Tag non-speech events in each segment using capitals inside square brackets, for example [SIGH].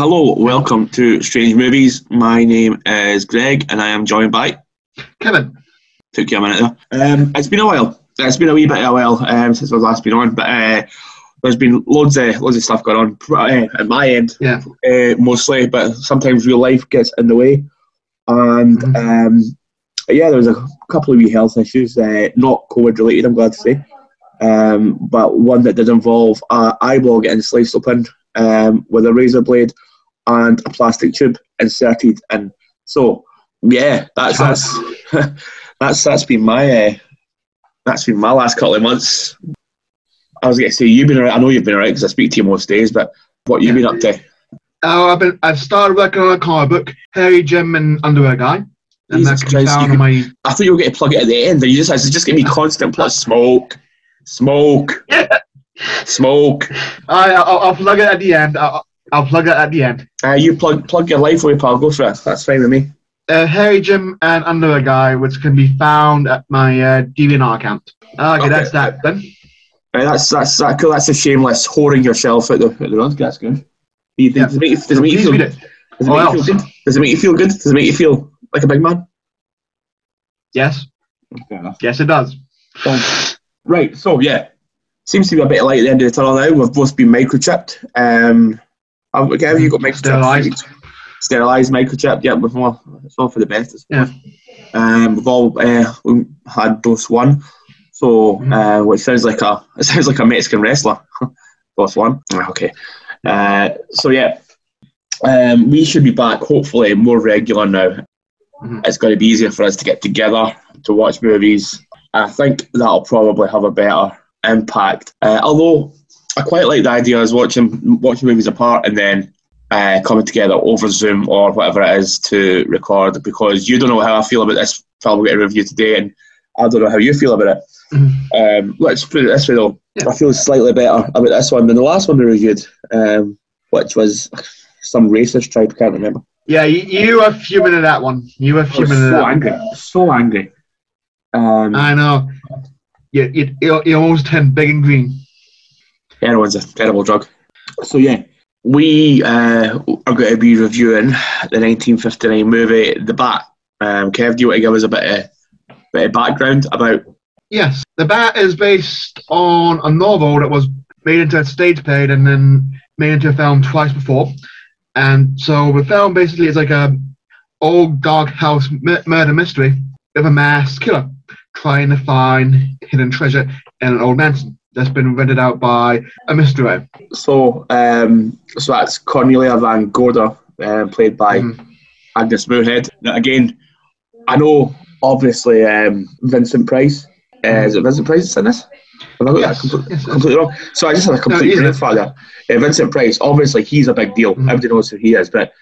Hello, welcome to Strange Movies. My name is Greg, and I am joined by Kevin. Took you a minute there. Um, it's been a while. It's been a wee bit of a while um, since I've last been on, but uh, there's been loads of loads of stuff going on uh, at my end, Yeah. uh, mostly. But sometimes real life gets in the way, and Mhm. um, yeah, there was a couple of wee health issues, uh, not COVID related. I'm glad to say, um, but one that did involve a eyeball getting sliced open um, with a razor blade and a plastic tube inserted in. So yeah, that's that's [LAUGHS] that's that's been my uh, that's been my last couple of months. I was going to say you've been around. I know you've been around because I speak to you most days. But what you've been up to? Oh, I've been. I've started working on a comic book, Harry, Jim, and Underwear Guy, and Jesus that be Christ, on my. I thought you were going to plug it at the end. And you just it's just going to be constant plus smoke, smoke, smoke. I, I'll, I'll plug it at the end. I'll, I'll plug it at the end. Uh, you plug plug your life away, pal. Go for it. That's fine with me. Uh, Harry, Jim, and Underwear Guy, which can be found at my uh, DeviantArt account. Okay, Okay. that's that then. Right, that's that's that, cool. That's a shameless whoring yourself at the at the run. That's good. Do you think- Yeah. Does it make you, does it make you feel good? Does it make you feel good? Does it make you feel good? Does it make you feel like a big man? Yes, yes, it does. Right, so yeah, seems to be a bit of light at the end of the tunnel now. We've both been microchipped. Um, have have you got microchipped? Sterilised. Sterilised, microchipped. Yeah, we've all, it's all for the best. Yeah. Um, we've all uh, we had dose one, so Mhm. uh, which sounds like a [LAUGHS] it sounds like a Mexican wrestler. [LAUGHS] dose one. Ah, Okay. Uh, so yeah, um, we should be back hopefully more regular now. Mhm. It's going to be easier for us to get together to watch movies. I think that'll probably have a better impact. Uh, although I quite like the idea of watching watching movies apart and then uh, coming together over Zoom or whatever it is to record because you don't know how I feel about this film we're going to review today and I don't know how you feel about it. Mhm. Um, let's put it this way though, Yeah. I feel slightly better about this one than the last one we reviewed, um, which was some racist tribe, I can't remember. Yeah, you, you are fuming at that one. You were I fuming at so that. one. angry, so angry. Um, I know. You, you, you, you almost turned big and green. heroin's a terrible drug. So yeah, we uh, are going to be reviewing the 1959 movie The Bat. Um, Kev, do you want to give us a bit of, bit of background about? Yes, The Bat is based on a novel that was made into a stage play and then made into a film twice before. And so the film basically is like a old dark house m- murder mystery with a mass killer trying to find hidden treasure in an old mansion that's been rented out by a mystery. So um, so that's Cornelia Van Gorder, uh, played by Mhm. Agnes Moorehead. Now again, I know obviously um, Vincent Price. Uh, is it Vincent Price that's in this? Have I got Yes, that complete- yes, completely wrong? So I just had a complete he's brain in it. fart there. Uh, Vincent Price, obviously he's a big deal. Mhm. Everybody knows who he is, but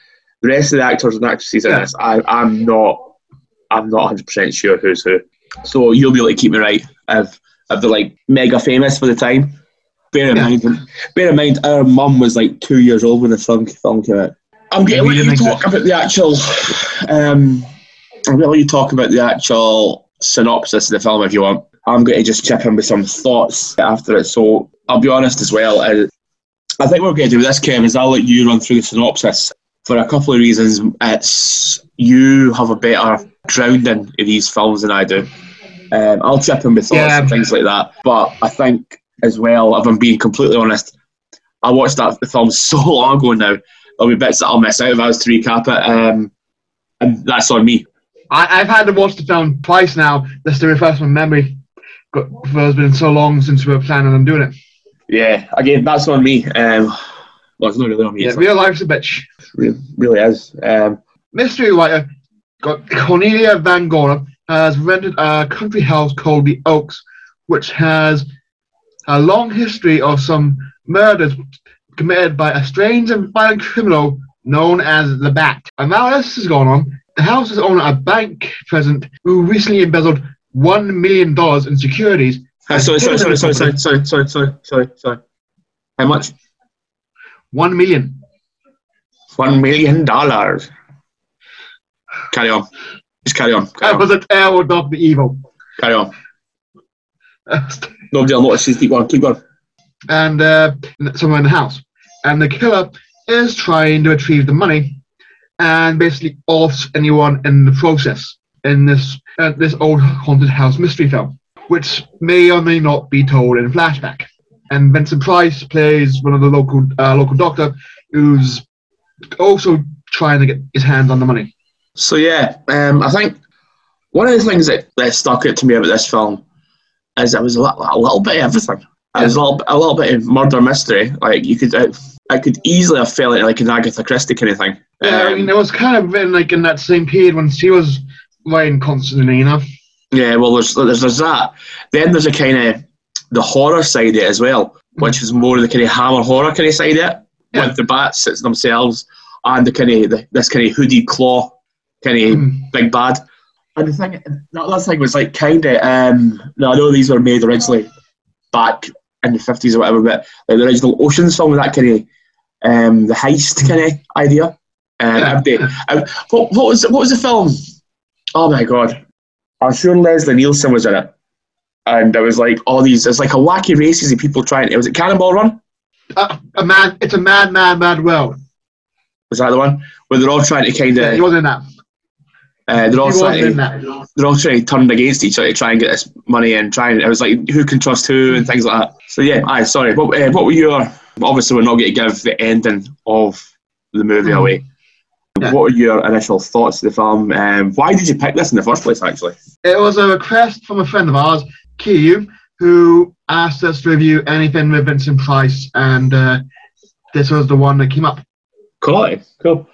the rest of the actors and actresses in Yeah. this, I, I'm not, I'm not 100 percent sure who's who. So you'll be able to keep me right if if they're like mega famous for the time. Bear in Yeah. mind, bear in mind, our mum was like two years old when the film film came out. I'm going to let you talk about the actual. Um, I'm going to let you talk about the actual synopsis of the film if you want. I'm going to just chip in with some thoughts after it. So I'll be honest as well. I, I think what we're going to do with this, Kev, is I'll let you run through the synopsis for a couple of reasons. It's you have a better grounding in these films than I do. Um, I'll chip in with thoughts Yeah. and things like that. But I think as well, if I'm being completely honest, I watched that film [LAUGHS] so long ago now. There'll be bits that I'll miss out if I was to recap it, um, and that's on me. I, I've had to watch the film twice now just to refresh my memory. Because it's been so long since we were planning on doing it. Yeah, again, that's on me. Um, well, it's not really on me. Yeah, real life's a bitch. It really is. Um, Mystery writer got Cornelia Van Gorder has rented a country house called the Oaks, which has a long history of some murders committed by a strange and violent criminal known as the Bat. And now this is going on. The house is owned by a bank president who recently embezzled one million dollars in securities. uh, sorry, sorry, sorry, sorry, sorry, sorry, sorry, sorry, sorry, sorry. How much? One million. One million dollars. Carry on. Just carry on. Carry That on. was a tale of the evil. Carry on. [LAUGHS] Nobody will notice. Keep going. Keep going. and uh, somewhere in the house. And the killer is trying to retrieve the money and basically offs anyone in the process in this uh, this old haunted house mystery film, which may or may not be told in flashback. And Vincent Price plays one of the local uh, local doctor who's also trying to get his hands on the money. So yeah, um, I think one of the things that, that stuck out to me about this film is it was a, little, a little bit of everything. It was a little, a little bit of murder mystery. Like you could, I, I could easily have felt it like an Agatha Christie kind of thing. Yeah, I Um, mean, it was kind of written like in that same period when she was writing constantly, you. Yeah, well, there's, there's there's that. Then there's a kind of the horror side of it as well, which is more the kind of hammer horror kind of side of it, Yeah. with the bats themselves and the kind of the, this kind of hooded claw, kind of Mm. big bad. And the thing, that other thing was like kind of. Um, now I know these were made originally back in the fifties or whatever, but like the original Ocean's film with that kind of um, the heist kind of idea. Uh, Yeah. everybody- uh, what, what was what was the film? Oh my god! I'm sure Leslie Nielsen was in it, and there was like all these. It's like a wacky races of people trying. It was it Cannonball Run? Uh, a man, it's a mad, mad, mad world. Was that the one where they're all trying to kind Yeah, he of? wasn't in that. Uh, they're He all trying. To, they're all trying to turn against each other to try and get this money and trying. It was like who can trust who and things like that. So yeah, aye, sorry. What, uh, what were your? Obviously, we're not going to give the ending of the movie Mhm. away. Yeah. What were your initial thoughts of the film? Um, why did you pick this in the first place? Actually, It was a request from a friend of ours, Kiyu, who asked us to review anything with Vincent Price, and uh, this was the one that came up. Cool, cool.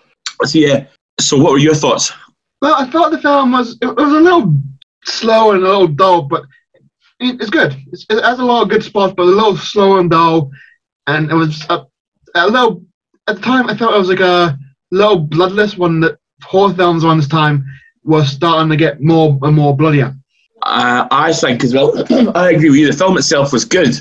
So yeah. So what were your thoughts? Well, I thought the film was it was a little slow and a little dull, but it's good. It's, it has a lot of good spots, but a little slow and dull, and it was a, a little. At the time, I felt it was like a little bloodless one that horror films around this time was starting to get more and more bloodier. Uh, I think as well. [CLEARS THROAT] I agree with you. The film itself was good,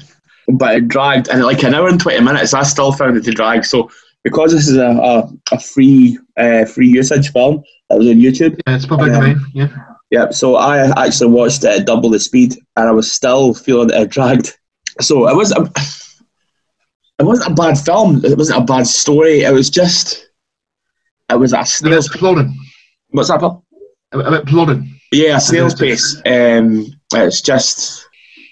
but it dragged, and like an hour and twenty minutes, I still found it to drag. So because this is a a, a free uh, free usage film that was on YouTube. Yeah, it's public Um, domain. Yeah. Yep. So I actually watched it at double the speed, and I was still feeling it dragged. So it was a, it wasn't a bad film. It wasn't a bad story. It was just it was a A snail's. plodding. What's that, Paul? A, a bit plodding. Yeah, snail's pace. Um, it's just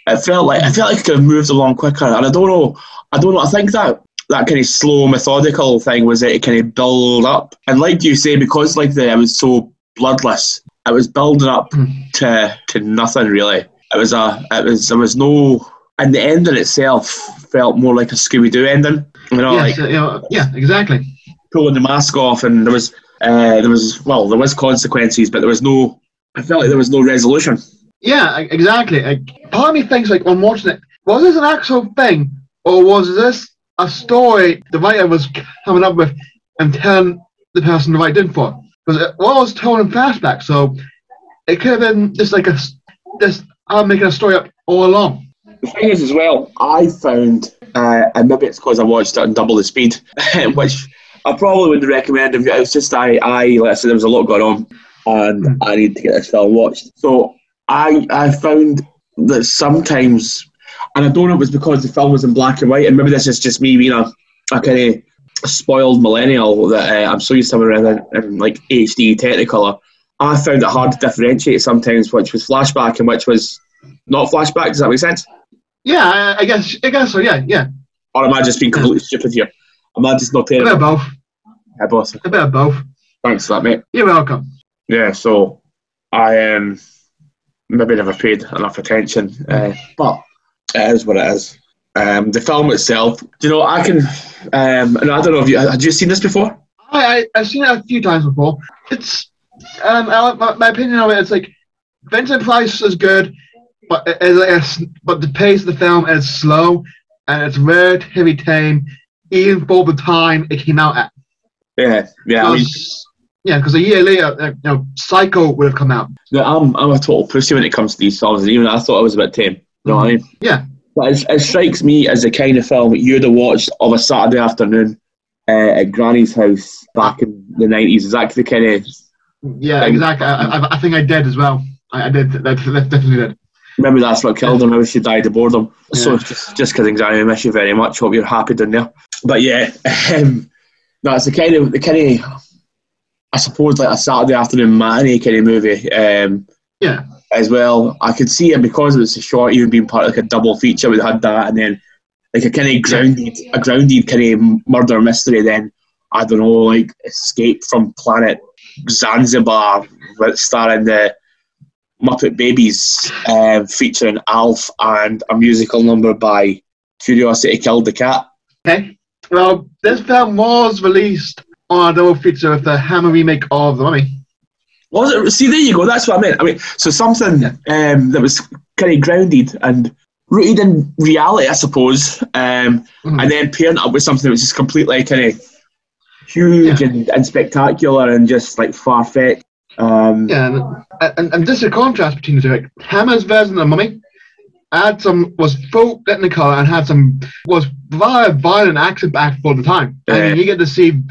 it felt like I felt like it could have moved along quicker, and I don't know. I don't know. I think that that kind of slow, methodical thing was it kind of build up, and like you say, because like the it was so bloodless, it was building up Mm. to to nothing really. It was a it was there was no, and the ending itself felt more like a Scooby Doo ending. You know, Yes, like uh, yeah, exactly. pulling the mask off, and there was uh, there was well there was consequences, but there was no. I felt like there was no resolution. Yeah, exactly. Like, part of me thinks, like, when watching it, was this an actual thing, or was this a story the writer was coming up with and telling the person to write in for? Because it was told in flashback, so it could have been just like a this. I'm making a story up all along. The thing is, as well, I found, uh, and maybe it's because I watched it on double the speed, [LAUGHS] which I probably wouldn't recommend. If it was just I, I, like I said, there was a lot going on, and I need to get this film watched. So I, I found that sometimes, and I don't know if it was because the film was in black and white, and maybe this is just me being a, a kind of spoiled millennial that uh, I'm so used to having in, in like HD Technicolor. I found it hard to differentiate sometimes which was flashback and which was not flashback. Does that make sense? Yeah, I, I guess. I guess so. Yeah, yeah. Or am I just being completely stupid here? Am I just not paying A bit of both. Yeah, both. A bit of both. Thanks for that, mate. You're welcome. Yeah, so I um, maybe never paid enough attention, uh, but it is what it is. Um, the film itself, you know, I can, um, and I don't know if you had you seen this before? I, I I've seen it a few times before. It's um I, my, my opinion of it. It's like Vincent Price is good, but it is s but the pace of the film is slow and it's relatively tame, even for the time it came out at. Yeah, yeah. I mean, yeah, because a year later, uh, you know, Psycho would have come out. no, I'm I'm a total pussy when it comes to these films, and even I thought I was a bit tame. You know what I mean? Yeah. But it, it strikes me as the kind of film you'd have watched of a Saturday afternoon uh, at Granny's house back in the nineties. Is that the kind of Yeah, Um, exactly. I, I, I think I did as well. I, I did. That, that definitely did. Maybe that's what killed him. Maybe she died of boredom. So Yeah. just just because anxiety, I miss you very much. Hope you're happy down there. But yeah, [LAUGHS] um, No, it's the kind of the kind of I suppose like a Saturday afternoon matinee kind of movie. Um, Yeah. As well. I could see it because it was a short, even being part of like a double feature. We had that, and then like a kind of grounded, a grounded kind of murder mystery. Then I don't know, like Escape from Planet Zanzibar, with- starring the Muppet Babies, um, featuring Alf and a musical number by Curiosity Killed the Cat. Okay. Well, this film was released on a double feature with the Hammer remake of The Mummy. Was it? See, there you go. That's what I meant. I mean, so something um, that was kind of grounded and rooted in reality, I suppose, um, Mhm. and then pairing it up with something that was just completely kind of huge and, and spectacular and just like far fetched. Um, Yeah, and, and, and just a contrast between the two. Like, Hammer's version of The Mummy had some was full technicolor and had some was rather violent action back for the time. I Yeah. mean, you get to see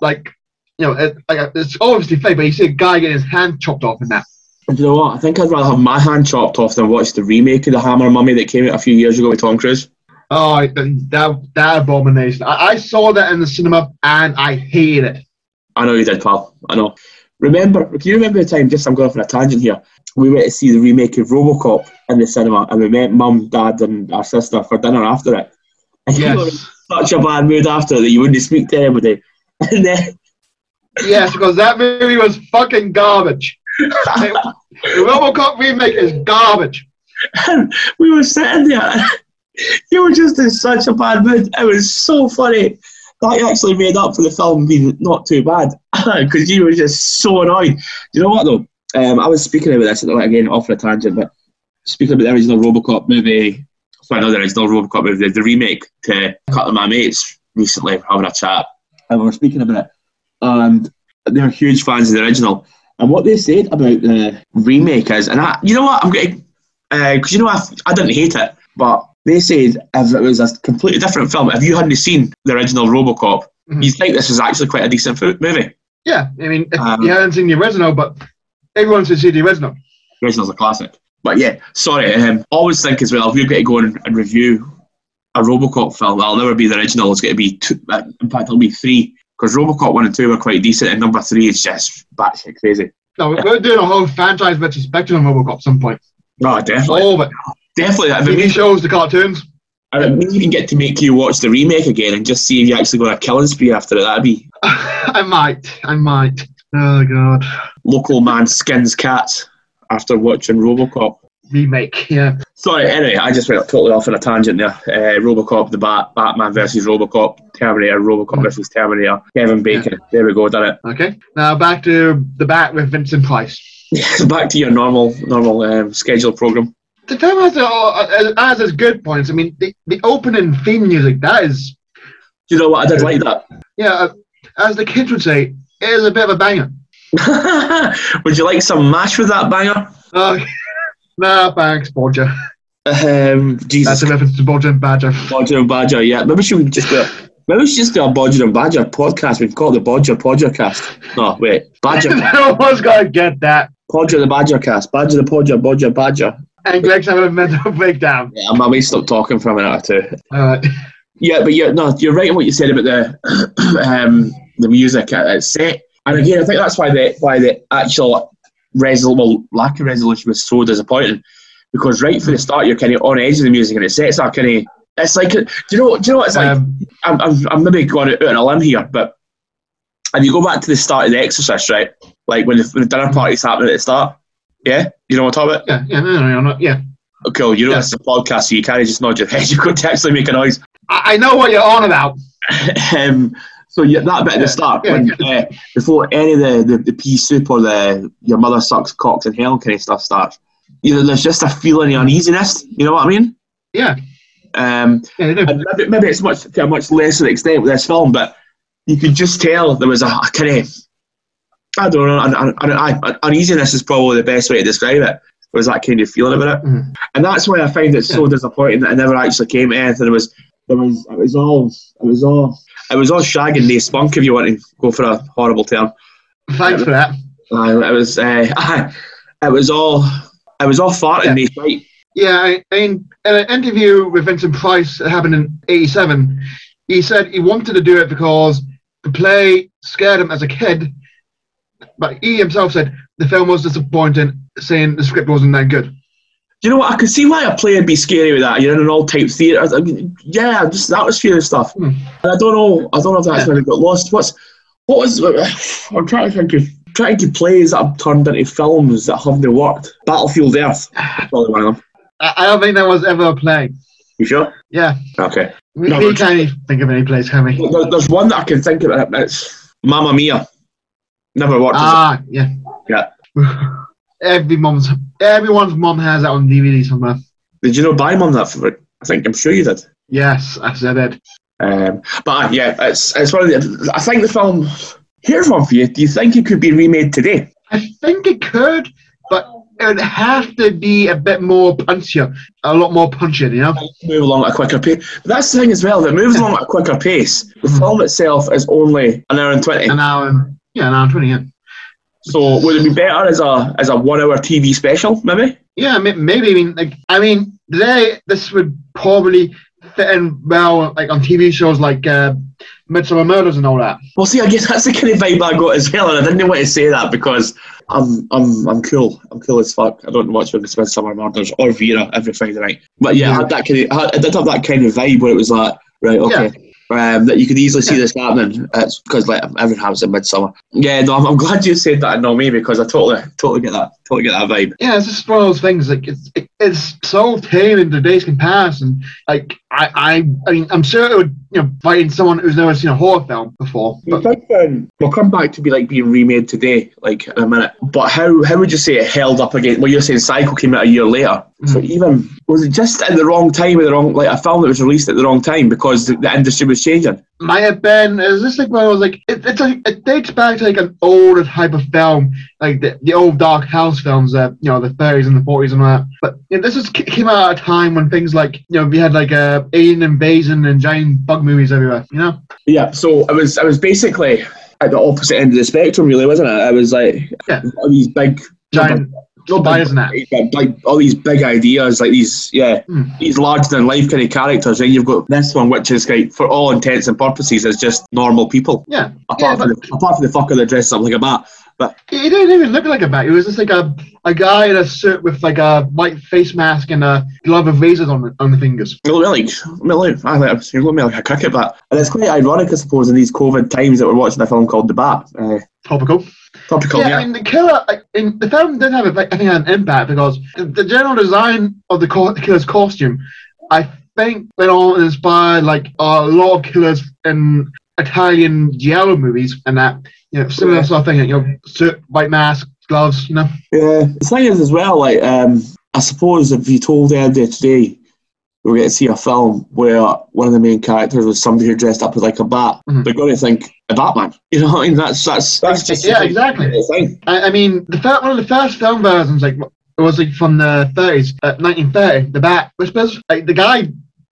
like you know it, like it's obviously fake, but you see a guy getting his hand chopped off in that. and you know what? I think I'd rather have my hand chopped off than watch the remake of the Hammer Mummy that came out a few years ago with Tom Cruise. Oh, that that abomination! I, I saw that in the cinema and I hated it. I know you did, pal. I know. Remember? Can you remember the time? Just I'm going off on a tangent here. We went to see the remake of RoboCop in the cinema, and we met mum, dad, and our sister for dinner after it. And you were in such a bad mood after that you wouldn't speak to anybody. [LAUGHS] And then yes, because that movie was fucking garbage. [LAUGHS] the RoboCop remake is garbage. And we were sitting there. You were just in such a bad mood. It was so funny. That actually made up for the film being not too bad [LAUGHS] because you were just so annoyed. You know what though? Um, I was speaking about this again off on a tangent, but speaking about the original RoboCop movie, sorry, not the original RoboCop movie, the, the remake to a couple of my mates recently having a chat, and we were speaking about it, and they're huge fans of the original. And what they said about the remake is, and I, you know what, I'm getting because you know I, I didn't hate it, but they said if it was a completely different film, if you hadn't seen the original RoboCop, Mhm. you'd think this was actually quite a decent movie. Yeah, I mean, if Um, you hadn't seen the original, but everyone should see the original. The original's a classic. But yeah, sorry. Um, always think as well if you're going to go and, and review a RoboCop film, that'll never be the original. It's going to be two. Uh, in fact, it'll be three because RoboCop one and two were quite decent, and number three is just batshit crazy. No, we're doing a whole franchise retrospective on RoboCop at some point. No, definitely, All of it. definitely. TV means, shows, the cartoons. means we can get to make you watch the remake again and just see if you actually go on a killing spree after it, that'd be [LAUGHS] I might. I might. Oh god. local man skins cats after watching RoboCop. Remake. Yeah. Sorry, anyway, I just went totally off on a tangent there. Uh, Robocop, the Bat, Batman versus Robocop, Terminator, Robocop versus Terminator, Kevin Bacon. There we go, done it. Okay. Now back to the bat with Vincent Price. [LAUGHS] Back to your normal, normal um, scheduled program. The film has, uh, has its good points. I mean, the, the opening theme music, that is, you know what? I did like that. yeah, uh, as the kids would say, it is a bit of a banger. [LAUGHS] Would you like some mash with that banger? [LAUGHS] Uh, no, thanks, Bodger. Um, Jesus, That's a reference to Bodger and Badger. Bodger and Badger. Yeah, maybe we should just do. A, maybe we should just do a Bodger and Badger podcast. We've called the Bodger Podgercast. No, wait, Badger, [LAUGHS] no one's gonna get that. Podger the Badger cast, Badger the Podger, Bodger Badger. And Greg's having a mental breakdown. Yeah, I might stop talking for a minute or two. Yeah, but yeah, no, you're right in what you said about the [COUGHS] um, the music at, at set, and again, I think that's why the why the actual resol well, lack of resolution was so disappointing, because right from the start you're kind of on edge of the music, and it sets that kind of it's like do you know do you know what it's like? Um, I'm, I'm, I'm maybe going out on a limb here, but if you go back to the start of The Exorcist, right, like when the, when the dinner party's happening at the start, yeah, you know what I'm talking about? yeah, yeah, no, no, no, no, yeah. Oh, cool. You know Yeah. this is a podcast, so you can't just nod your head. You've got to actually make a noise. I, I know what you're on about. [LAUGHS] um, so yeah, that bit at Yeah, the start, when, uh, before any of the, the, the pea soup or the your mother sucks cocks in hell kind of stuff starts, you know, there's just a feeling of uneasiness. You know what I mean? Yeah, Um, yeah, and maybe, maybe it's much to a much lesser extent with this film, but you could just tell there was a, a kind of I don't know, un, un, un, un- uneasiness is probably the best way to describe it. There was that kind of feeling about it, Mhm. and that's why I find it so disappointing that it never actually came to anything. It was there was it was all it was all it was all shag and no spunk if you want to go for a horrible term. Thanks for that. Uh, it was [LAUGHS] uh, it was all it was all fart and no spite. Yeah, I, I in an interview with Vincent Price that happened in '87, he said he wanted to do it because the play scared him as a kid, but he himself said the film was disappointing, saying the script wasn't that good. Do you know what? I could see why a play would be scary with that. You're in an all type theatre. I mean, yeah, just that was scary stuff. Hmm. And I don't know. I don't know if that's Yeah. where it got lost. What's what was? [SIGHS] I'm trying to think of trying to plays that have turned into films that haven't worked. Battlefield Earth, probably one of them. I, I don't think that was ever a play. You sure? Yeah, Okay. we, No, we can't even think of any plays, can we? There- There's one that I can think of. It's Mamma Mia. Never watched it. Ah, yeah. Yeah. [LAUGHS] Every mom's, everyone's mom has that on DVD somewhere. Did you know buy mum that for it? I think I'm sure you did. Yes, I said it. Um, but uh, yeah, it's it's one of the. I think the film. Here's one for you. Do you think it could be remade today? I think it could, but it would have to be a bit more punchier, a lot more punchier, you know? Move along at a quicker pace. But that's the thing as well. It moves along at a quicker pace, the Mhm. film itself is only an hour and twenty. An hour, and- yeah, an hour and 20, yeah. So would it be better as a as a one hour TV special, maybe? Yeah, maybe, I mean, like, I mean, today, this would probably fit in well, like, on TV shows like uh, Midsomer Murders and all that. Well, see, I guess that's the kind of vibe I got as well, and I didn't want to say that because I'm I'm I'm cool. I'm cool as fuck. I don't watch the Midsomer Murders or Vera every Friday night. But yeah, I had that kind of, I, did have that kind of vibe where it was like, right, okay. Um, that you could easily see this happening. It's because like everything happens in midsummer. Yeah, no, I'm, I'm glad you said that. No, me because I totally, totally get that, totally get that vibe. Yeah, it's just one of those things. Like it's it, it's so tame in today's comparison. Like I, I I mean I'm sure it would you know find someone who's never seen a horror film before. But think, um, we'll come back to be like being remade today, like in a minute. But how how would you say it held up against? Well, you're saying Psycho came out a year later. So even was it just at the wrong time, at the wrong like a film that was released at the wrong time because the, the industry was changing? Might have been is this like one of like it, it's like it dates back to like an older type of film like the, the old dark house films that you know the 30s and the 40s and all that but you know, this is came out at a time when things like you know we had like uh, alien invasion and giant bug movies everywhere you know Yeah. So i was it was basically at the opposite end of the spectrum, really, wasn't it? It was like Yeah. these big giant and that Like, like all these big ideas, like these, yeah, Hmm. these larger than life kind of characters. And you've got this one, which is like, for all intents and purposes, is just normal people. yeah Apart, Yeah, from, the, apart from the fucker that dresses up like a bat. But He didn't even look like a bat. He was just like a, a guy in a suit with like a white face mask and a glove of razors on the, on the fingers. it like, I like, you look me like a cricket bat. And it's quite ironic, I suppose, in these COVID times that we're watching a film called The Bat. Uh, Topical. Topical, yeah, yeah. I mean the killer. like, In the film did have, a, I think, an impact because the, the general design of the co- killer's costume, I think, went on and inspired like a lot of killers in Italian giallo movies and that. You know, similar Yeah. sort of thing. You know, suit, white mask, gloves. You know. Yeah, the thing is as well, like um, I suppose if you told Eddie today we were going to see a film where one of the main characters was somebody who dressed up as like a bat, Mhm. they're going to think a Batman. [LAUGHS] You know, what I mean that's that's that's just Yeah, exactly. thing. I, I mean, the fir- one of the first film versions, like it was like from the 30s, uh, 1930, the Bat Whispers. Like the guy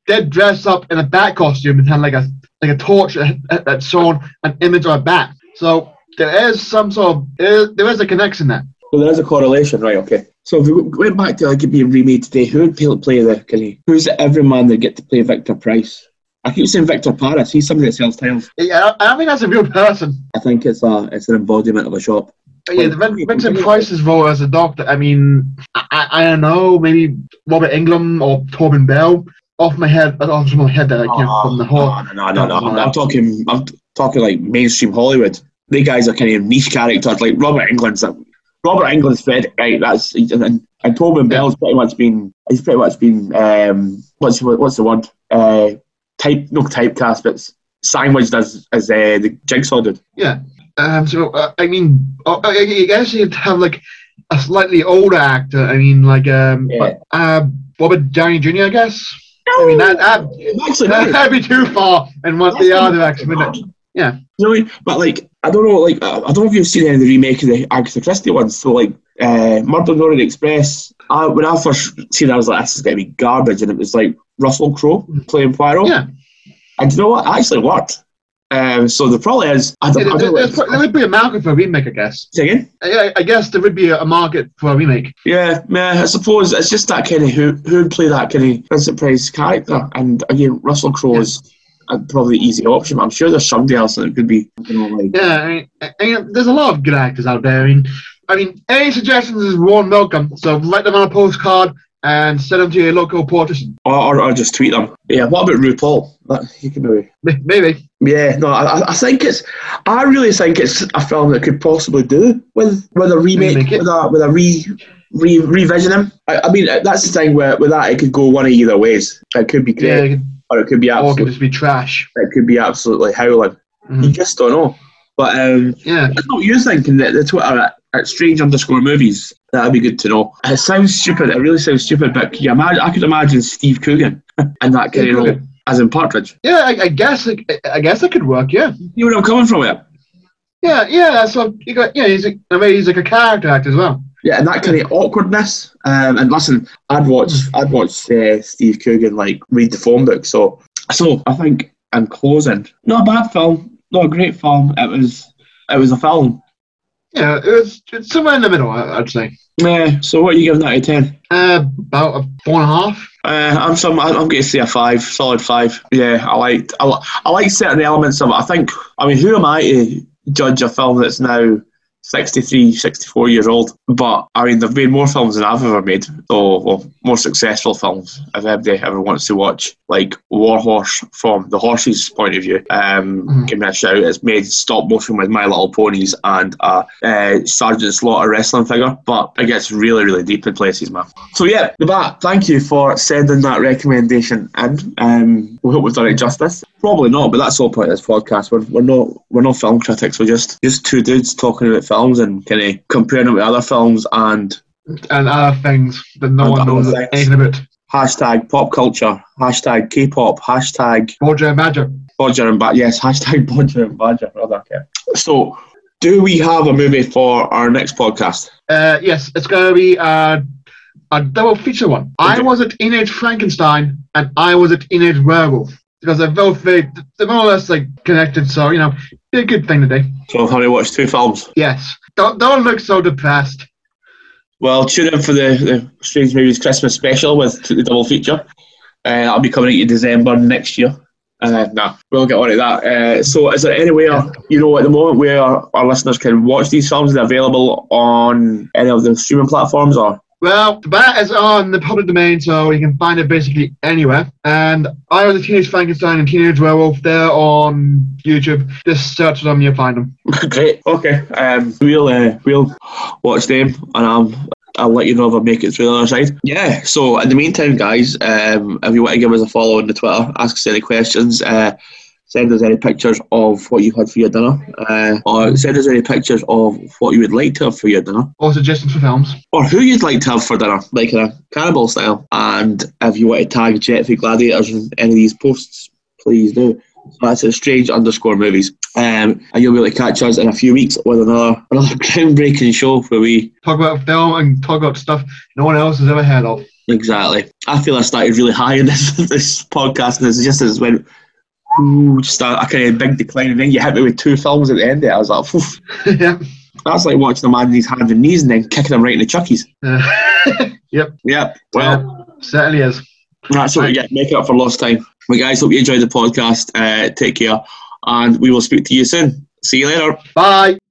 did dress up in a bat costume and had like a like a torch that, shone an image of a bat. So there is some sort of there is a connection there. So there is a correlation, right? Okay. So if we went back to like it being remade today, who would play, the of who's the everyman that get to play Victor Price? I keep saying Victor Paris. He's somebody that sells tiles. Yeah, I, think that's a real person. I think it's a it's an embodiment of a shop. But yeah, the Vin- Vincent Price's role as a doctor. I mean, I, I, don't know, maybe Robert Englund or Tobin Bell. Off my head, off my head, that I you know, from the whole. Oh, no, no, no, no. I'm, I'm talking. I'm talking like mainstream Hollywood. They guys are kind of niche characters. Like Robert Englund's. A, Robert Englund's Fred, right? That's and, and Tobin Bell's pretty much been. He's pretty much been. Um, what's what's the word? Uh, type no typecast, but sandwiched as as uh, the Jigsaw did. Yeah. Um, so uh, I mean, uh, I guess you'd have like a slightly older actor. I mean, like um, Yeah. but, uh, Robert Downey Jr. I guess. I mean, that that no. [LAUGHS] that'd be too far in what the other wouldn't it? Yeah. You know what I mean? But like, I don't know. Like, I don't know if you've seen any of the remake of the Agatha Christie ones. So like, uh, Murder on the Orient Express. I, when I first seen it, I was like, this is gonna be garbage, and it was like Russell Crowe playing Poirot. Yeah. And you know what? It actually worked. Um, so the problem is, I don't, Yeah, I there, don't there's pro- there would be a market for a remake, I guess. Say again? I, I guess there would be a market for a remake. Yeah, yeah. I suppose it's just that kind of who who would play that kind of Vincent Price character, and again Russell Crowe's uh, probably the easy option. I'm sure there's somebody else that could be. You know, like, Yeah, I mean, I mean, there's a lot of good actors out there. I mean, I mean, any suggestions is warm welcome. So write them on a postcard and send them to your local politician. or, or, or just tweet them. Yeah. What about RuPaul? That, he could maybe. Maybe. Yeah, no, I, I think it's. I really think it's a film that could possibly do with with a remake, with a with a re, re revision him. I, I mean, that's the thing where with that it could go one of either ways. It could be Yeah, great, could- or it could be or it could absolutely, just be trash. it could be absolutely howling. You Mhm. just don't know. But um, Yeah. I know what you're thinking that the Twitter at, at strange underscore movies. That'd be good to know. It sounds stupid. It really sounds stupid. But you imagine? I could imagine Steve Coogan [LAUGHS] in that kind of as in Partridge. Yeah, I, I guess it, I guess it could work. Yeah. You know where I'm coming from? yeah. Yeah, yeah. What you got. Yeah, he's a, I mean, he's like a character actor as well. Yeah, and that kind of awkwardness. Um, and listen, I'd watch, I'd watch uh, Steve Coogan like read the phone book. So, so I think in closing, not a bad film, not a great film. It was, it was a film. Yeah, it was it's somewhere in the middle. I'd say. Yeah. So what are you giving that out of ten? Uh, about a four and a half. Uh, I'm some. I'm going to say a five, solid five. Yeah, I liked. I, I like certain elements of it. I think. I mean, who am I to judge a film that's now 63, 64 years old? But I mean, they've made more films than I've ever made. So, well, more successful films. If anybody ever wants to watch, like War Horse from the horse's point of view, um, Mhm. give me a shout. It's made stop motion with My Little Ponies and a uh, Sergeant Slaughter wrestling figure, but it gets really, really deep in places, man. So yeah, the bat. Thank you for sending that recommendation in. Um, we hope we've done it justice. Probably not, but that's all point of this podcast. We're, we're not we're not film critics. We're just just two dudes talking about films and kind of comparing them with other films and and other things that no one knows anything about. hashtag pop culture, hashtag K-pop, hashtag Bodger and Badger. Bodger and Badger. Yes, [LAUGHS] hashtag Bodger and Badger. Rather, okay. So, do we have a movie for our next podcast? Uh, yes, it's going to be uh, a double feature one. I was at teenage Frankenstein, and I was at teenage werewolf because they're both very, they're more or less like connected. So you know, be a good thing today. So, I've only watched two films? Yes, don't don't look so depressed. Well, tune in for the, the Strange Movies Christmas special with the double feature. Uh, that'll be coming out in December next year. Uh, nah, we'll get on to that. Uh, so, is there anywhere, you know, at the moment where our listeners can watch these films? Are they available on any of the streaming platforms or? Well, the bat is on the public domain, so you can find it basically anywhere. And I was a teenage Frankenstein and teenage werewolf. They're on YouTube. Just search them, you'll find them. [LAUGHS] Great. Okay. Um, we'll uh, we'll watch them, and um, I'll let you know if I make it through the other side. Yeah. So in the meantime, guys, um, if you want to give us a follow on the Twitter, ask us any questions, uh, send us any pictures of what you had for your dinner, uh, or send us any pictures of what you would like to have for your dinner, Or suggestions for films. or who you'd like to have for dinner, like in a cannibal style. And if you want to tag Jet for Gladiators in any of these posts, please do. So that's at strange underscore movies. Um, and you'll be able to catch us in a few weeks with another another [LAUGHS] groundbreaking show where we Talk about film and talk about stuff no one else has ever heard of. exactly. I feel I started really high in this [LAUGHS] this podcast, and it's just as went. Ooh, just a, a kind of big decline, and then you hit me with two films at the end. Of it. I was like, Phew. [LAUGHS] yeah. that's like watching a man on his hands and knees and then kicking him right in the chuckies. Uh, [LAUGHS] yep. Yeah, well, Yeah, certainly is. that's what we get. Make it up for lost time. Well, guys, hope you enjoyed the podcast. Uh, take care, and we will speak to you soon. See you later. Bye.